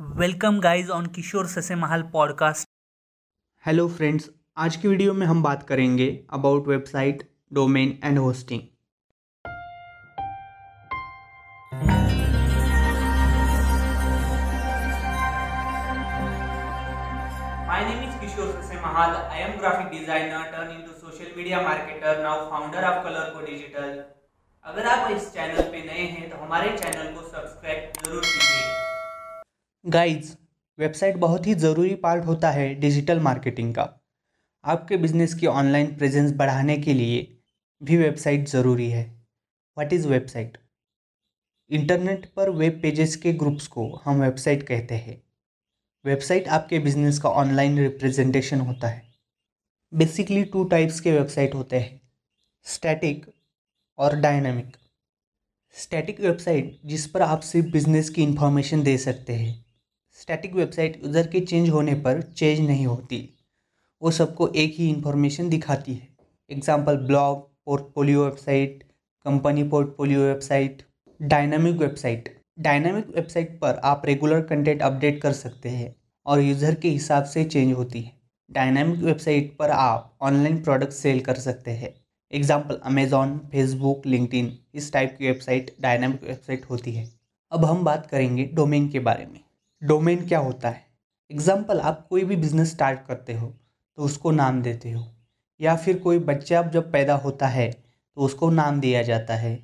Welcome guys on किशोर ससे महल podcast hello friends आज की वीडियो में हम बात करेंगे about website domain and hosting my social media marketer now founder of colour को डिजिटल अगर आप इस चैनल पे नए हैं तो हमारे चैनल को सब्सक्राइब ज़रूर कीजिए। गाइज़ वेबसाइट बहुत ही ज़रूरी पार्ट होता है डिजिटल मार्केटिंग का। आपके बिज़नेस की ऑनलाइन प्रेजेंस बढ़ाने के लिए भी वेबसाइट ज़रूरी है। व्हाट इज़ वेबसाइट इंटरनेट पर वेब पेजेस के ग्रुप्स को हम वेबसाइट कहते हैं। वेबसाइट आपके बिज़नेस का ऑनलाइन रिप्रेजेंटेशन होता है। बेसिकली टू टाइप्स के वेबसाइट होते हैं। स्टैटिक और डायनामिक स्टैटिक वेबसाइट जिस पर आप सिर्फ़ बिज़नेस की इंफॉर्मेशन दे सकते हैं। स्टैटिक वेबसाइट यूज़र के चेंज होने पर चेंज नहीं होती। वो सबको एक ही इंफॉर्मेशन दिखाती है। Example blog portfolio website company portfolio website dynamic website dynamic website पर आप रेगुलर कंटेंट अपडेट कर सकते हैं और यूज़र के हिसाब से चेंज होती है। डायनामिक वेबसाइट पर आप ऑनलाइन प्रोडक्ट सेल कर सकते हैं। एग्ज़ाम्पल अमेज़ॉन फेसबुक लिंक्डइन इस टाइप की वेबसाइट डायनामिक वेबसाइट होती है। अब हम बात करेंगे डोमेन के बारे में। डोमेन क्या होता है? एग्ज़ाम्पल आप कोई भी बिज़नेस स्टार्ट करते हो तो उसको नाम देते हो। या फिर कोई बच्चा जब पैदा होता है तो उसको नाम दिया जाता है।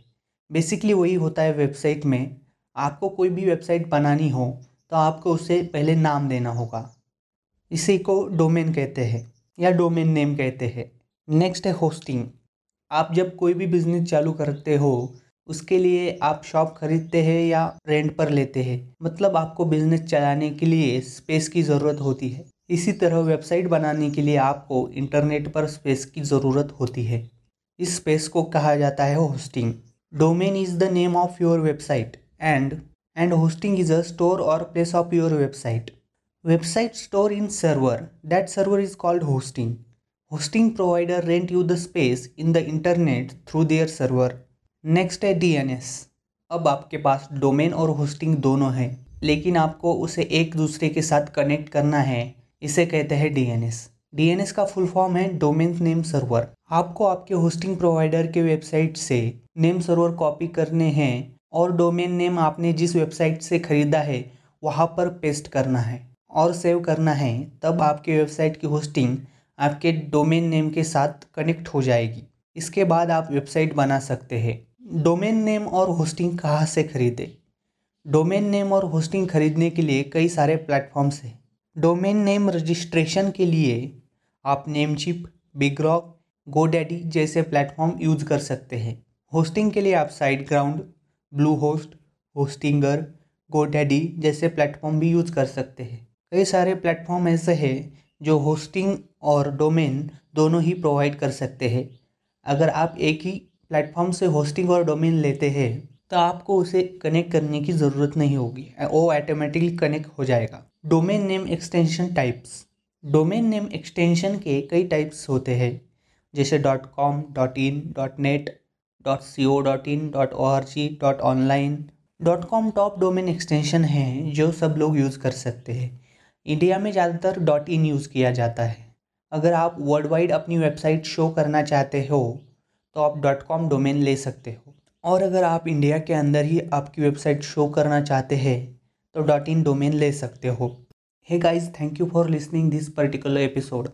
बेसिकली वही होता है वेबसाइट में। आपको कोई भी वेबसाइट बनानी हो तो आपको उसे पहले नाम देना होगा। इसी को डोमेन कहते हैं, या डोमेन नेम कहते हैं। नेक्स्ट है होस्टिंग आप जब कोई भी बिज़नेस चालू करते हो उसके लिए आप शॉप खरीदते हैं या रेंट पर लेते हैं। मतलब आपको बिज़नेस चलाने के लिए स्पेस की ज़रूरत होती है। इसी तरह वेबसाइट बनाने के लिए आपको इंटरनेट पर स्पेस की ज़रूरत होती है। इस स्पेस को कहा जाता है hosting domain is the name of your website and and hosting is a store or place of your website website store in server that server is called hosting hosting provider rent you the space in the internet through their server next है DNS अब आपके पास domain और hosting दोनों हैं, लेकिन आपको उसे एक दूसरे के साथ कनेक्ट करना है। इसे कहते हैं डीएनएस डीएनएस का फुल फॉर्म है डोमेन नेम सर्वर आपको आपके होस्टिंग प्रोवाइडर के वेबसाइट से नेम सर्वर कॉपी करने हैं और डोमेन नेम आपने जिस वेबसाइट से ख़रीदा है, वहाँ पर पेस्ट करना है और सेव करना है। तब आपके वेबसाइट की होस्टिंग आपके डोमेन नेम के साथ कनेक्ट हो जाएगी। इसके बाद आप वेबसाइट बना सकते हैं। डोमेन नेम और होस्टिंग कहाँ से खरीदें? डोमेन नेम और होस्टिंग खरीदने के लिए कई सारे प्लेटफॉर्म्स हैं। डोमेन नेम रजिस्ट्रेशन के लिए आप नेमचिप बिगरॉक गोडैडी जैसे प्लेटफॉर्म यूज़ कर सकते हैं। होस्टिंग के लिए आप SiteGround, Bluehost, Hostinger, GoDaddy जैसे प्लेटफॉर्म भी यूज़ कर सकते हैं। कई सारे प्लेटफॉर्म ऐसे हैं जो होस्टिंग और डोमेन दोनों ही प्रोवाइड कर सकते हैं। अगर आप एक ही प्लेटफॉर्म से होस्टिंग और डोमेन लेते हैं तो आपको उसे कनेक्ट करने की ज़रूरत नहीं होगी, वो ऑटोमेटिकली कनेक्ट हो जाएगा। Domain name extension types domain name extension के कई टाइप्स होते हैं, जैसे dot com dot in dot net dot C O dot in dot O R G dot online dot com top domain extension हैं, जो सब लोग यूज़ कर सकते हैं। इंडिया में ज़्यादातर डॉट इन यूज़ किया जाता है। अगर आप वर्ल्ड वाइड अपनी वेबसाइट शो करना चाहते हो तो आप डॉट कॉम डोमेन ले सकते हो। और अगर आप इंडिया के अंदर ही आपकी वेबसाइट शो करना चाहते हैं तो डॉट इन डोमेन ले सकते हो। Hey guys thank you for listening this particular episode